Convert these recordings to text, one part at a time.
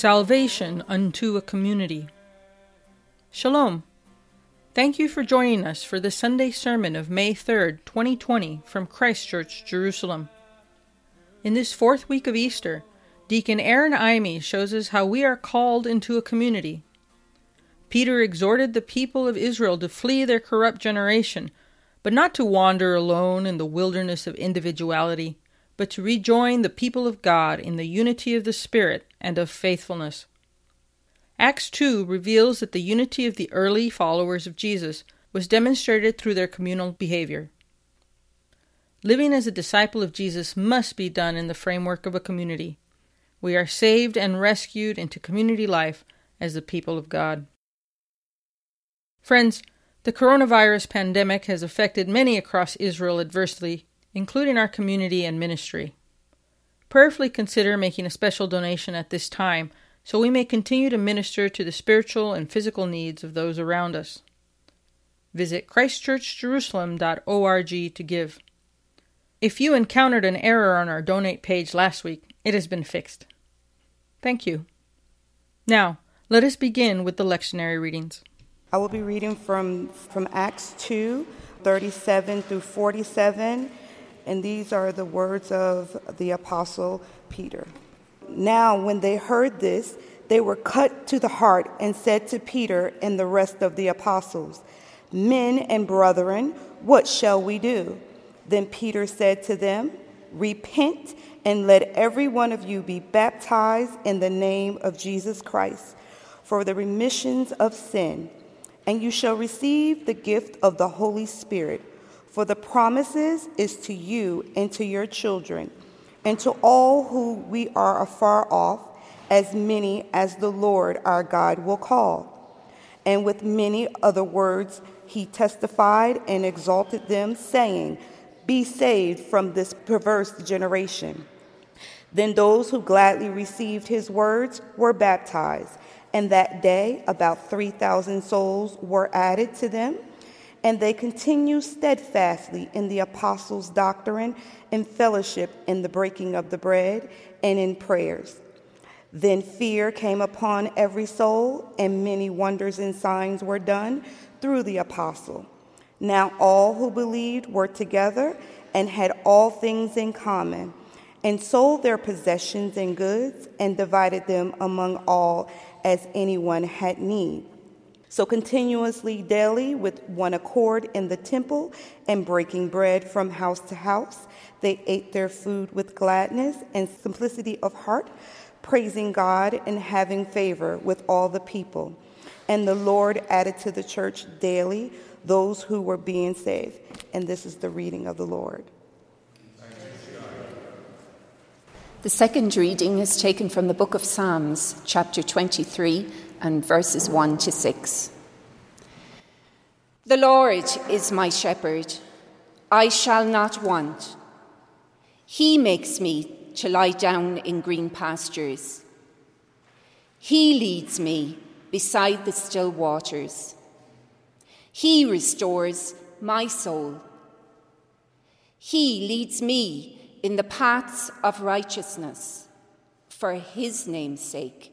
Salvation unto a Community. Shalom. Thank you for joining us for the Sunday sermon of May 3rd, 2020, from Christ Church, Jerusalem. In this fourth week of Easter, Deacon Aaron Eime shows us how we are called into a community. Peter exhorted the people of Israel to flee their corrupt generation, but not to wander alone in the wilderness of individuality, but to rejoin the people of God in the unity of the Spirit and of faithfulness. Acts 2 reveals that the unity of the early followers of Jesus was demonstrated through their communal behavior. Living as a disciple of Jesus must be done in the framework of a community. We are saved and rescued into community life as the people of God. Friends, the coronavirus pandemic has affected many across Israel adversely, including our community and ministry. Prayerfully consider making a special donation at this time so we may continue to minister to the spiritual and physical needs of those around us. Visit christchurchjerusalem.org to give. If you encountered an error on our donate page last week, it has been fixed. Thank you. Now, let us begin with the lectionary readings. I will be reading from, from Acts 2 37 through 47, and these are the words of the Apostle Peter. Now, when they heard this, they were cut to the heart and said to Peter and the rest of the apostles, Men and brethren, what shall we do? Then Peter said to them, Repent and let every one of you be baptized in the name of Jesus Christ for the remissions of sin and you shall receive the gift of the Holy Spirit. For the promises is to you and to your children, and to all who we are afar off, as many as the Lord our God will call. And with many other words he testified and exalted them, saying, Be saved from this perverse generation. Then those who gladly received his words were baptized and that day, about 3,000 souls were added to them, and they continued steadfastly in the apostles' doctrine and fellowship in the breaking of the bread and in prayers. Then fear came upon every soul, and many wonders and signs were done through the apostle. Now all who believed were together and had all things in common, and sold their possessions and goods, and divided them among all as anyone had need. So, continuously daily, with one accord in the temple and breaking bread from house to house, they ate their food with gladness and simplicity of heart, praising God and having favor with all the people. And the Lord added to the church daily those who were being saved. And this is the reading of the Lord. The second reading is taken from the book of Psalms, chapter 23, and verses 1 to 6. The Lord is my shepherd, I shall not want. He makes me to lie down in green pastures. He leads me beside the still waters. He restores my soul. He leads me in the paths of righteousness for his name's sake.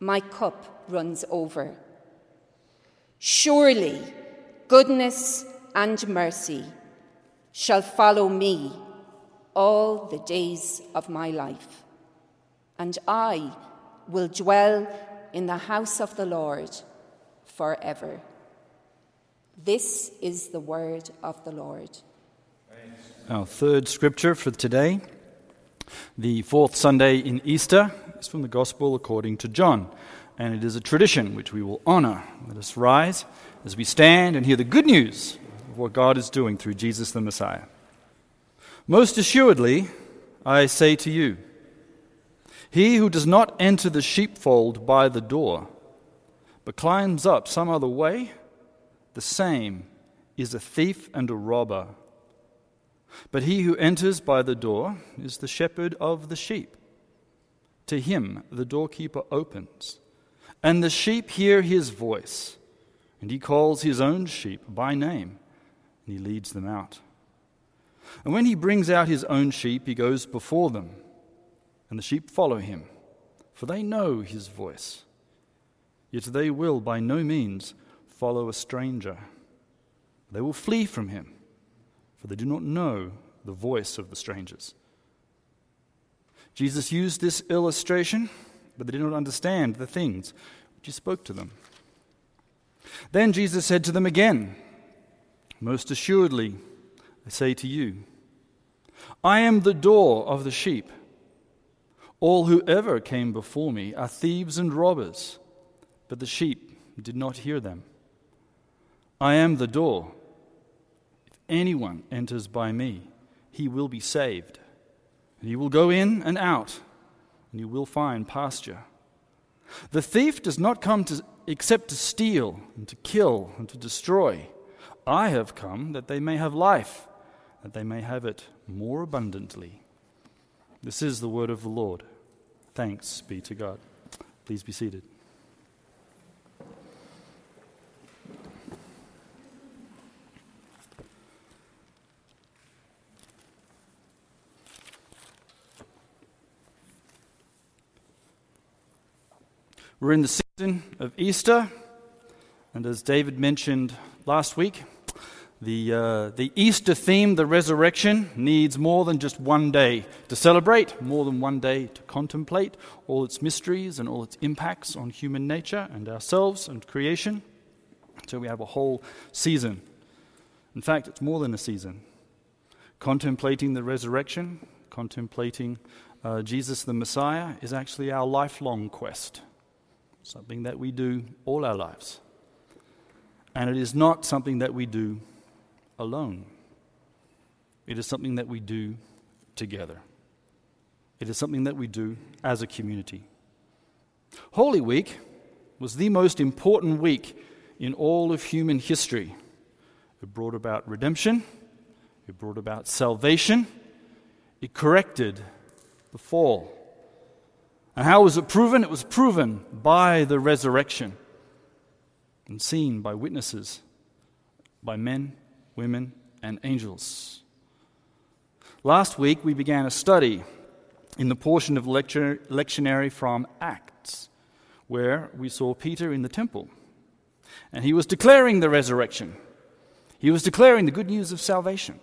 My cup runs over. Surely goodness and mercy shall follow me all the days of my life, and I will dwell in the house of the Lord forever. This is the word of the Lord. Our third scripture for today, the fourth Sunday in Easter, is from the Gospel according to John, and it is a tradition which we will honor. Let us rise as we stand and hear the good news of what God is doing through Jesus the Messiah. Most assuredly, I say to you, He who does not enter the sheepfold by the door, but climbs up some other way, the same is a thief and a robber. But he who enters by the door is the shepherd of the sheep. To him the doorkeeper opens, and the sheep hear his voice, and he calls his own sheep by name, and he leads them out. And when he brings out his own sheep, he goes before them and the sheep follow him, for they know his voice. Yet they will by no means follow a stranger. They will flee from him, for they do not know the voice of the strangers. Jesus used this illustration, but they did not understand the things which he spoke to them. Then Jesus said to them again, Most assuredly, I say to you, I am the door of the sheep. All who ever came before me are thieves and robbers, but the sheep did not hear them. I am the door. If anyone enters by me, he will be saved. And he will go in and out, and you will find pasture. The thief does not come to, except to steal, and to kill, and to destroy. I have come that they may have life, that they may have it more abundantly. This is the word of the Lord. Thanks be to God. Please be seated. We're in the season of Easter, and as David mentioned last week, the, uh, the Easter theme, the resurrection, needs more than just one day to celebrate, more than one day to contemplate all its mysteries and all its impacts on human nature and ourselves and creation. So we have a whole season. In fact, it's more than a season. Contemplating the resurrection, contemplating uh, Jesus the Messiah, is actually our lifelong quest, something that we do all our lives. And it is not something that we do alone. It is something that we do together. It is something that we do as a community. Holy Week was the most important week in all of human history. It brought about redemption, it brought about salvation, it corrected the fall. And how was it proven? It was proven by the resurrection and seen by witnesses, by men women, and angels. Last week, we began a study in the portion of lecture, lectionary from Acts, where we saw Peter in the temple. And he was declaring the resurrection. He was declaring the good news of salvation.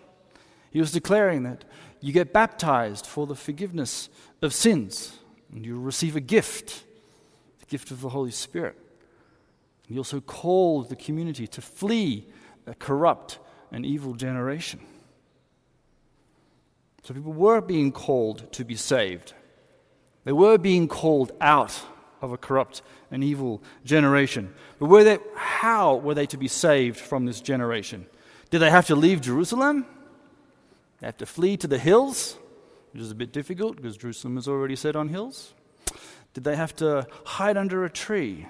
He was declaring that you get baptized for the forgiveness of sins, and you receive a gift, the gift of the Holy Spirit. He also called the community to flee a corrupt and evil generation. So people were being called to be saved. They were being called out of a corrupt and evil generation. But were they, how were they to be saved from this generation? Did they have to leave Jerusalem? They have to flee to the hills, which is a bit difficult because Jerusalem is already set on hills. Did they have to hide under a tree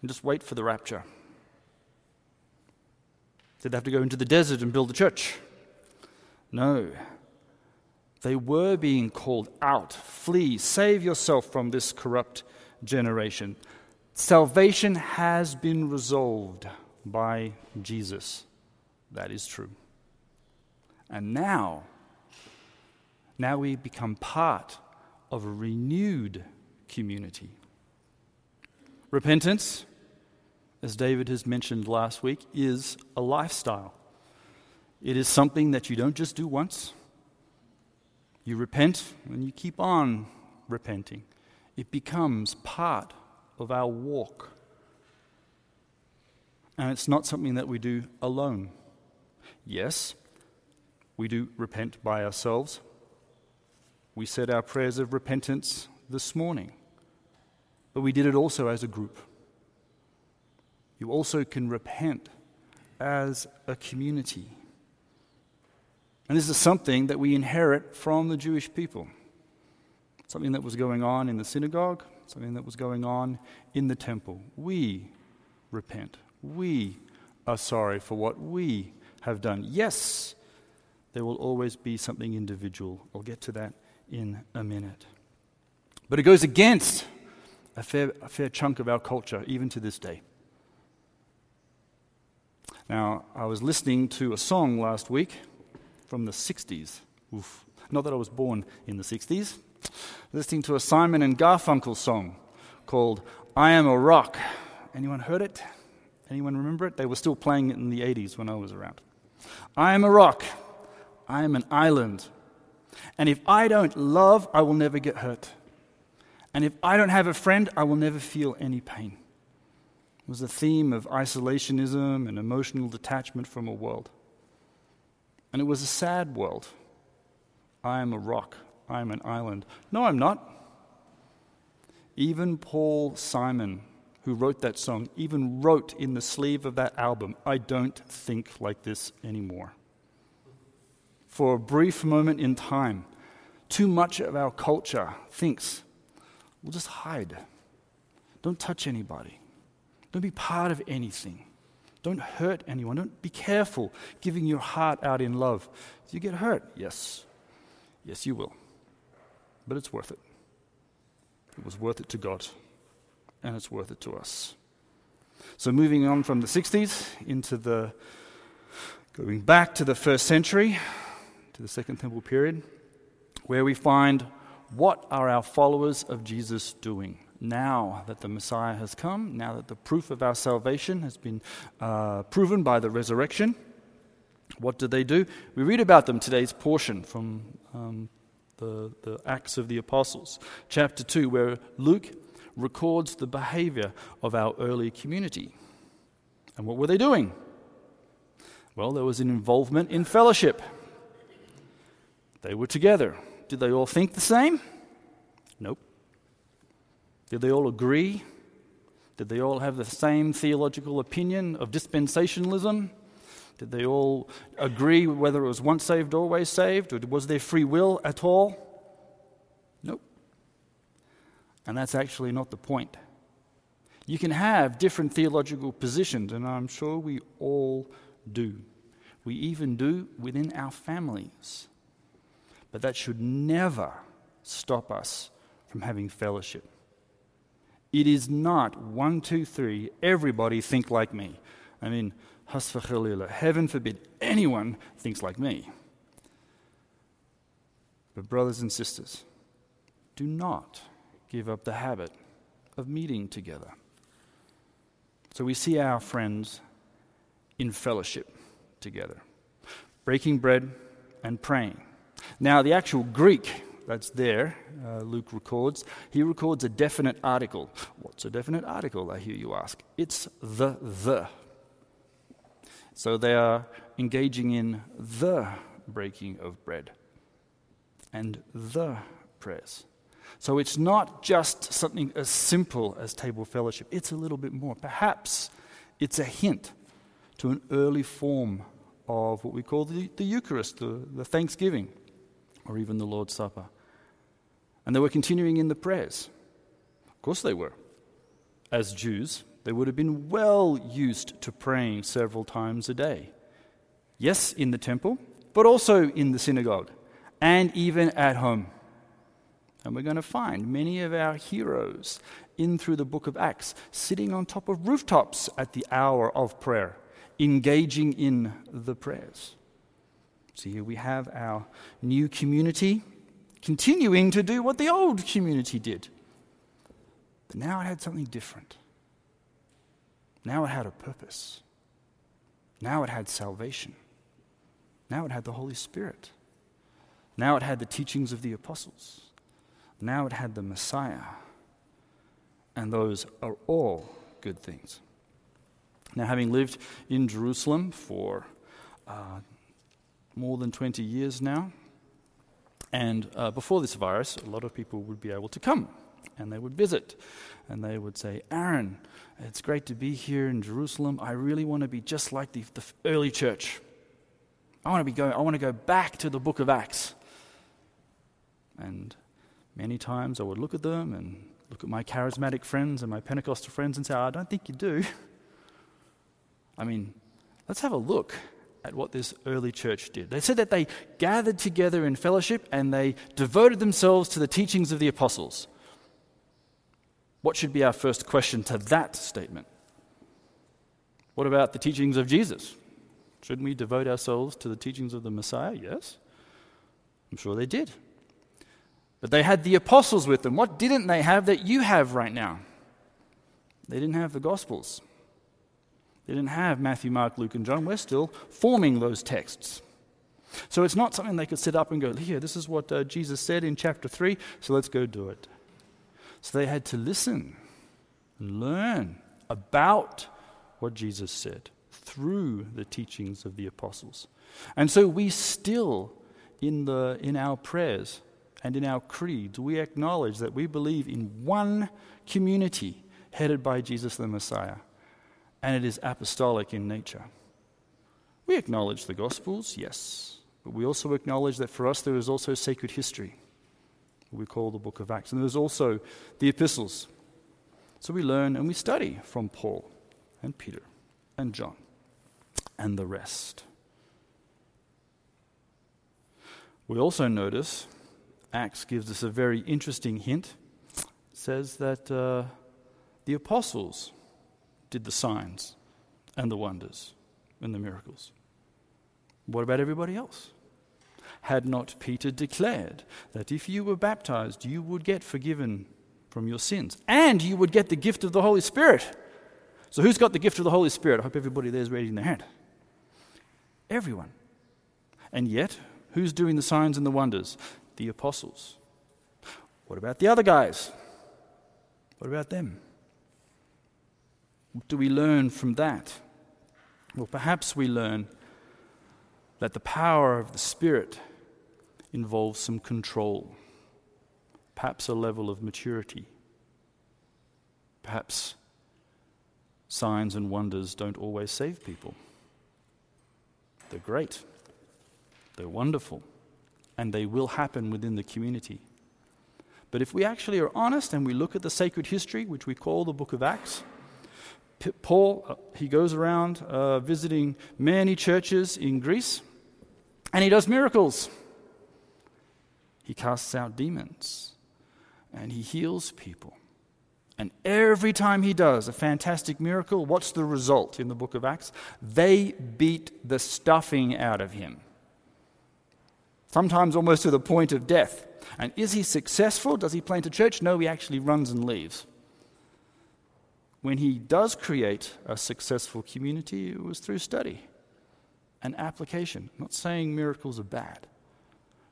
and just wait for the rapture? Did they have to go into the desert and build a church? No. They were being called out. Flee, save yourself from this corrupt generation. Salvation has been resolved by Jesus. That is true. And now, now we become part of a renewed community. Repentance as David has mentioned last week, is a lifestyle. It is something that you don't just do once. You repent and you keep on repenting. It becomes part of our walk. And it's not something that we do alone. Yes, we do repent by ourselves. We said our prayers of repentance this morning, but we did it also as a group you also can repent as a community. And this is something that we inherit from the Jewish people. something that was going on in the synagogue, something that was going on in the temple. We repent. We are sorry for what we have done. Yes, there will always be something individual. I'll get to that in a minute. But it goes against a fair, a fair chunk of our culture, even to this day. Now, I was listening to a song last week from the 60s. Oof. Not that I was born in the 60s. Listening to a Simon and Garfunkel song called I Am a Rock. Anyone heard it? Anyone remember it? They were still playing it in the 80s when I was around. I am a rock. I am an island. And if I don't love, I will never get hurt. And if I don't have a friend, I will never feel any pain. It was a theme of isolationism and emotional detachment from a world. And it was a sad world. I am a rock. I am an island. No, I'm not. Even Paul Simon, who wrote that song, even wrote in the sleeve of that album, I don't think like this anymore. For a brief moment in time, too much of our culture thinks we'll just hide. Don't touch anybody. Don't be part of anything. Don't hurt anyone. Don't be careful giving your heart out in love. If you get hurt, yes. Yes, you will. But it's worth it. It was worth it to God, and it's worth it to us. So, moving on from the 60s into the, going back to the first century, to the Second Temple period, where we find what are our followers of Jesus doing? now that the Messiah has come, now that the proof of our salvation has been uh, proven by the resurrection, what do they do? We read about them today's portion from um, the, the Acts of the Apostles, chapter 2, where Luke records the behavior of our early community. And what were they doing? Well, there was an involvement in fellowship. They were together. Did they all think the same? Nope. Did they all agree? Did they all have the same theological opinion of dispensationalism? Did they all agree whether it was once saved, always saved? Or was there free will at all? Nope. And that's actually not the point. You can have different theological positions, and I'm sure we all do. We even do within our families. But that should never stop us from having fellowship. It is not one, two, three, everybody think like me. I mean, hasfachalila, heaven forbid anyone thinks like me. But, brothers and sisters, do not give up the habit of meeting together. So we see our friends in fellowship together, breaking bread and praying. Now, the actual Greek that's there, uh, Luke records, he records a definite article. What's a definite article, I hear you ask? It's the the. So they are engaging in the breaking of bread and the prayers. So it's not just something as simple as table fellowship, it's a little bit more. Perhaps it's a hint to an early form of what we call the, the Eucharist, the, the Thanksgiving or even the Lord's Supper. And they were continuing in the prayers. Of course, they were. As Jews, they would have been well used to praying several times a day. Yes, in the temple, but also in the synagogue and even at home. And we're going to find many of our heroes in through the book of Acts sitting on top of rooftops at the hour of prayer, engaging in the prayers. So here we have our new community continuing to do what the old community did. But now it had something different. Now it had a purpose. Now it had salvation. Now it had the Holy Spirit. Now it had the teachings of the apostles. Now it had the Messiah. And those are all good things. Now, having lived in Jerusalem for uh, more than 20 years now. And uh, before this virus, a lot of people would be able to come and they would visit. And they would say, Aaron, it's great to be here in Jerusalem. I really want to be just like the, the early church. I want to be going, I want to go back to the book of Acts. And Many times I would look at them and look at my charismatic friends and my Pentecostal friends and say, I don't think you do. I mean, let's have a look at what this early church did. They said that they gathered together in fellowship and they devoted themselves to the teachings of the apostles. What should be our first question to that statement? What about the teachings of Jesus? Shouldn't we devote ourselves to the teachings of the Messiah? Yes. I'm sure they did. But they had the apostles with them. What didn't they have that you have right now? They didn't have the Gospels. They didn't have Matthew, Mark, Luke, and John. We're still forming those texts. So it's not something they could sit up and go, here, this is what uh, Jesus said in chapter 3, so let's go do it. So they had to listen and learn about what Jesus said through the teachings of the apostles. And so we still, in, the, in our prayers and in our creeds, we acknowledge that we believe in one community headed by Jesus the Messiah, and it is apostolic in nature. We acknowledge the Gospels, yes, but we also acknowledge that for us there is also sacred history, we call the book of Acts, and there's also the epistles. So we learn and we study from Paul and Peter and John and the rest. We also notice Acts gives us a very interesting hint. It says that uh, the apostles did the signs and the wonders and the miracles. What about everybody else? Had not Peter declared that if you were baptized, you would get forgiven from your sins and you would get the gift of the Holy Spirit? So, who's got the gift of the Holy Spirit? I hope everybody there is raising their hand. Everyone. And yet, who's doing the signs and the wonders? The apostles. What about the other guys? What about them? What do we learn from that? Well, perhaps we learn that the power of the Spirit involves some control, perhaps a level of maturity, perhaps signs and wonders don't always save people. They're great, they're wonderful, and they will happen within the community. But if we actually are honest and we look at the sacred history, which we call the book of Acts, Paul, uh, he goes around uh, visiting many churches in Greece, and he does miracles. He casts out demons, and he heals people. And every time he does a fantastic miracle, what's the result in the book of Acts? They beat the stuffing out of him. Sometimes almost to the point of death. And is he successful? Does he plant a church? No, he actually runs and leaves. When he does create a successful community, it was through study and application. I'm not saying miracles are bad,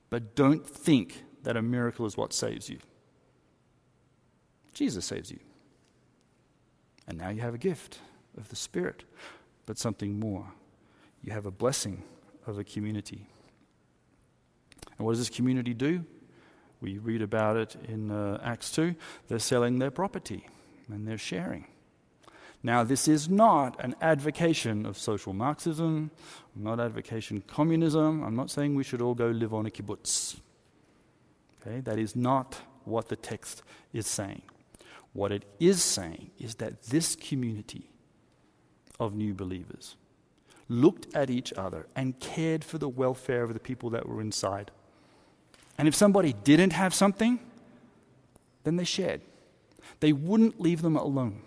but don't think that a miracle is what saves you. Jesus saves you. And now you have a gift of the Spirit, but something more. You have a blessing of a community. And what does this community do? We read about it in uh, Acts 2. They're selling their property and they're sharing. Now, this is not an advocation of social Marxism. Not advocating communism. I'm not saying we should all go live on a kibbutz. Okay, that is not what the text is saying. What it is saying is that this community of new believers looked at each other and cared for the welfare of the people that were inside. And if somebody didn't have something, then they shared. They wouldn't leave them alone.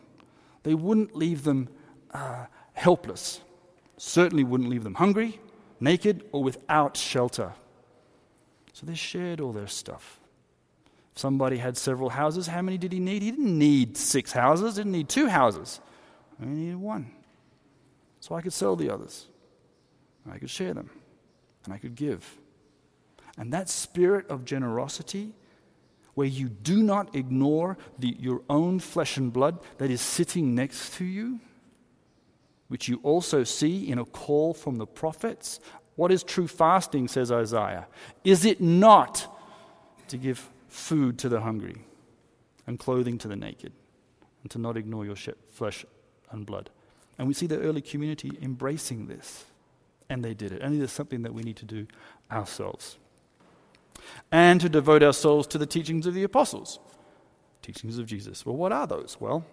They wouldn't leave them uh, helpless. Certainly wouldn't leave them hungry, naked, or without shelter. So they shared all their stuff. If somebody had several houses. How many did he need? He didn't need six houses, didn't need two houses. He needed one. So I could sell the others. I could share them. And I could give. And that spirit of generosity, where you do not ignore the, your own flesh and blood that is sitting next to you, which you also see in a call from the prophets. What is true fasting, says Isaiah? Is it not to give food to the hungry, and clothing to the naked, and to not ignore your flesh and blood. And we see the early community embracing this, and they did it. And it is something that we need to do ourselves. And to devote ourselves to the teachings of the apostles, teachings of Jesus. Well, what are those? Well,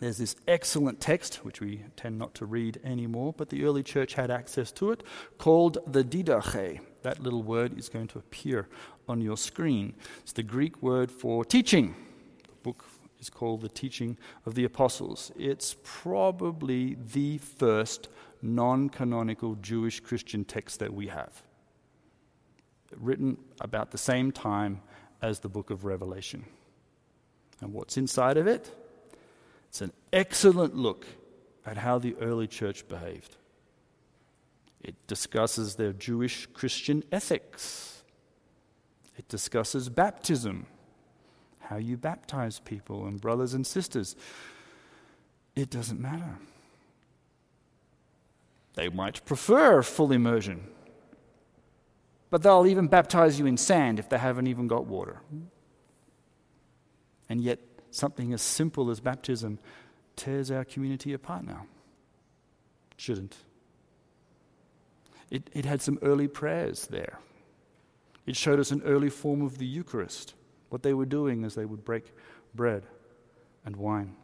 there's this excellent text, which we tend not to read anymore, but the early church had access to it, called the Didache. That little word is going to appear on your screen. It's the Greek word for teaching. The book is called The Teaching of the Apostles. It's probably the first non canonical Jewish Christian text that we have, written about the same time as the book of Revelation. And what's inside of it? It's an excellent look at how the early church behaved. It discusses their Jewish Christian ethics. It discusses baptism, how you baptize people and brothers and sisters. It doesn't matter. They might prefer full immersion, but they'll even baptize you in sand if they haven't even got water. And yet, something as simple as baptism tears our community apart now. It shouldn't. It, it had some early prayers there. It showed us an early form of the Eucharist, what they were doing as they would break bread and wine.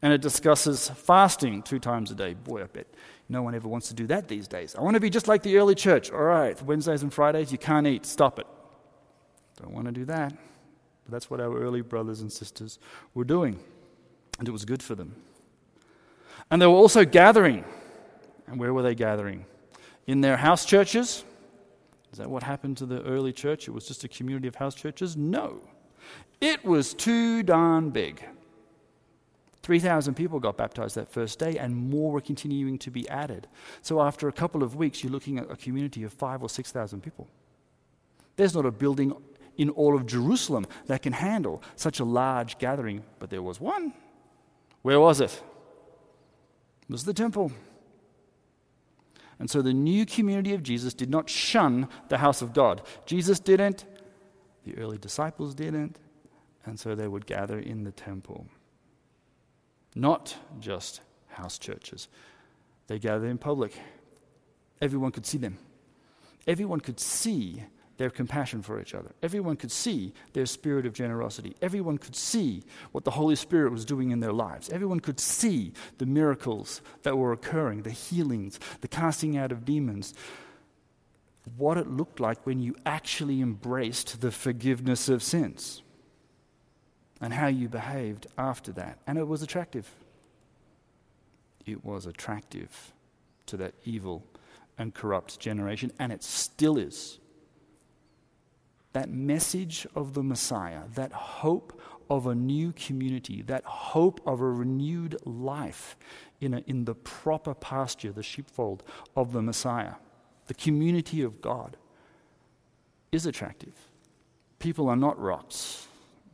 And it discusses fasting two times a day. Boy, I bet no one ever wants to do that these days. I want to be just like the early church. All right, Wednesdays and Fridays, you can't eat. Stop it. Don't want to do that. But that's what our early brothers and sisters were doing, and it was good for them. And they were also gathering. And where were they gathering? In their house churches? Is that what happened to the early church? It was just a community of house churches? No. It was too darn big. 3,000 people got baptized that first day, and more were continuing to be added. So, after a couple of weeks, you're looking at a community of five or 6,000 people. There's not a building in all of Jerusalem that can handle such a large gathering, but there was one. Where was it? It was the temple. And so the new community of Jesus did not shun the house of God. Jesus didn't, the early disciples didn't, and so they would gather in the temple. Not just house churches, they gathered in public. Everyone could see them. Everyone could see their compassion for each other. Everyone could see their spirit of generosity. Everyone could see what the Holy Spirit was doing in their lives. Everyone could see the miracles that were occurring, the healings, the casting out of demons. What it looked like when you actually embraced the forgiveness of sins and how you behaved after that. And it was attractive. It was attractive to that evil and corrupt generation, and it still is that message of the Messiah, that hope of a new community, that hope of a renewed life in, a, in the proper pasture, the sheepfold of the Messiah, the community of God, is attractive. People are not rocks,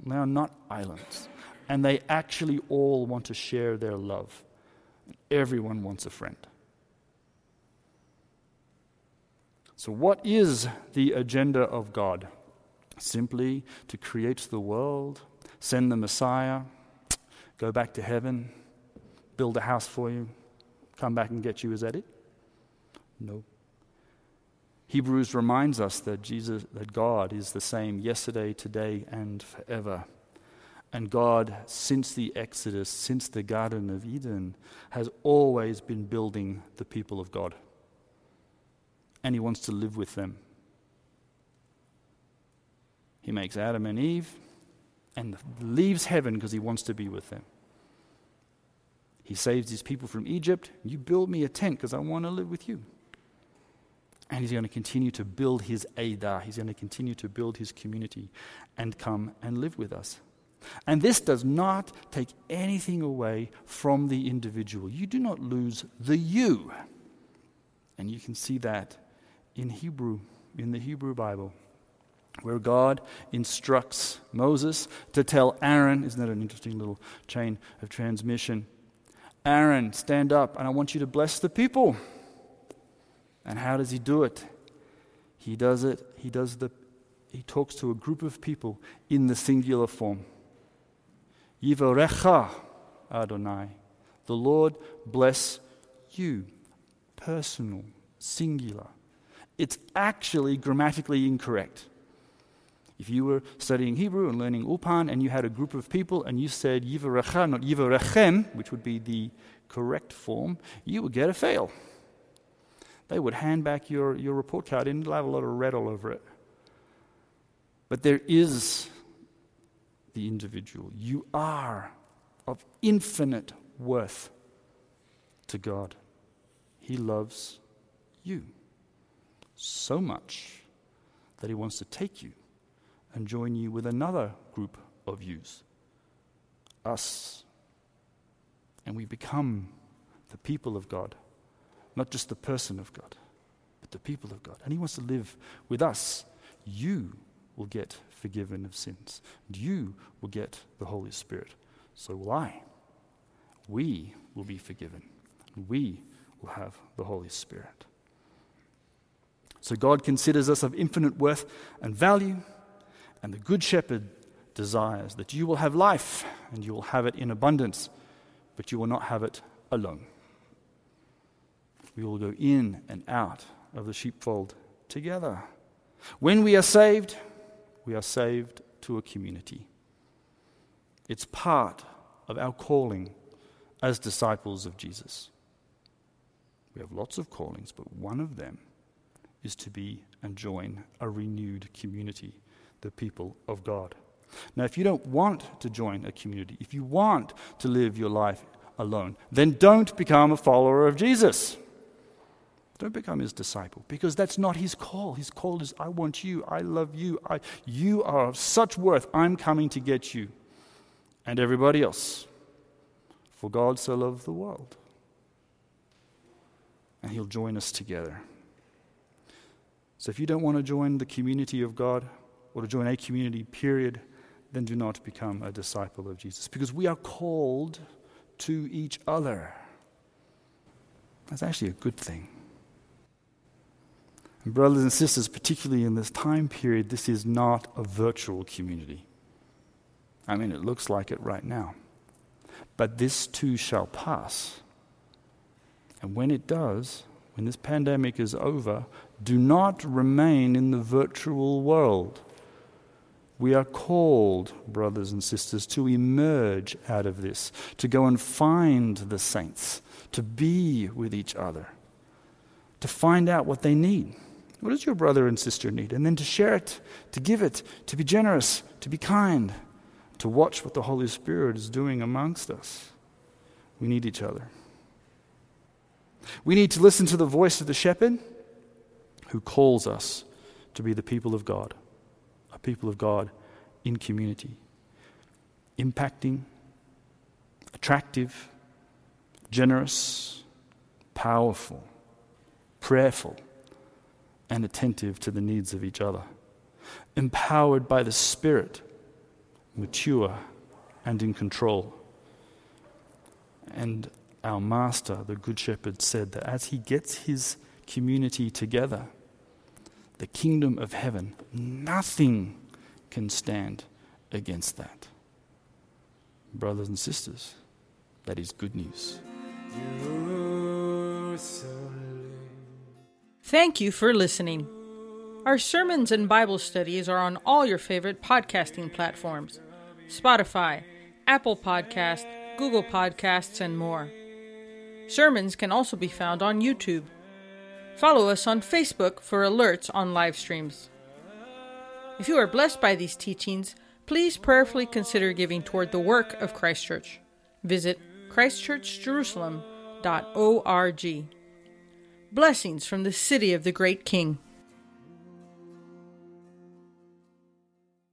they are not islands, and they actually all want to share their love. Everyone wants a friend. So, what is the agenda of God? simply to create the world, send the Messiah, go back to heaven, build a house for you, come back and get you. Is that it? No. Hebrews reminds us that Jesus that God is the same yesterday, today and forever. And God since the Exodus, since the garden of Eden has always been building the people of God. And he wants to live with them. He makes Adam and Eve and leaves heaven because he wants to be with them. He saves his people from Egypt. You build me a tent because I want to live with you. And he's going to continue to build his Edah. He's going to continue to build his community and come and live with us. And this does not take anything away from the individual. You do not lose the you. And you can see that in Hebrew, in the Hebrew Bible where God instructs Moses to tell Aaron, isn't that an interesting little chain of transmission? Aaron, stand up, and I want you to bless the people. And how does he do it? He does it, he does the he talks to a group of people in the singular form. Yivarecha Adonai. The Lord bless you. Personal, singular. It's actually grammatically incorrect. If you were studying Hebrew and learning Ulpan and you had a group of people and you said Yivarecha, not Yivarechem, which would be the correct form, you would get a fail. They would hand back your, your report card and it'll have a lot of red all over it. But there is the individual. You are of infinite worth to God. He loves you so much that He wants to take you and join you with another group of yous, us. And we become the people of God, not just the person of God, but the people of God. And He wants to live with us. You will get forgiven of sins, and you will get the Holy Spirit. So will I. We will be forgiven, and we will have the Holy Spirit. So God considers us of infinite worth and value. And the Good Shepherd desires that you will have life and you will have it in abundance, but you will not have it alone. We will go in and out of the sheepfold together. When we are saved, we are saved to a community. It's part of our calling as disciples of Jesus. We have lots of callings, but one of them is to be and join a renewed community the people of God. Now, if you don't want to join a community, if you want to live your life alone, then don't become a follower of Jesus. Don't become his disciple because that's not his call. His call is, I want you, I love you, I, you are of such worth, I'm coming to get you and everybody else. For God so loved the world. And he'll join us together. So if you don't want to join the community of God, or to join a community, period, then do not become a disciple of Jesus. Because we are called to each other. That's actually a good thing. And, brothers and sisters, particularly in this time period, this is not a virtual community. I mean, it looks like it right now. But this too shall pass. And when it does, when this pandemic is over, do not remain in the virtual world. We are called, brothers and sisters, to emerge out of this, to go and find the saints, to be with each other, to find out what they need. What does your brother and sister need? And then to share it, to give it, to be generous, to be kind, to watch what the Holy Spirit is doing amongst us. We need each other. We need to listen to the voice of the shepherd who calls us to be the people of God a people of God in community. Impacting, attractive, generous, powerful, prayerful, and attentive to the needs of each other. Empowered by the Spirit, mature and in control. And our Master, the Good Shepherd, said that as he gets his community together, the kingdom of heaven, nothing can stand against that. Brothers and sisters, that is good news. Thank you for listening. Our sermons and Bible studies are on all your favorite podcasting platforms Spotify, Apple Podcast, Google Podcasts, and more. Sermons can also be found on YouTube. Follow us on Facebook for alerts on live streams. If you are blessed by these teachings, please prayerfully consider giving toward the work of Christ Church. Visit christchurchjerusalem.org. Blessings from the city of the great King.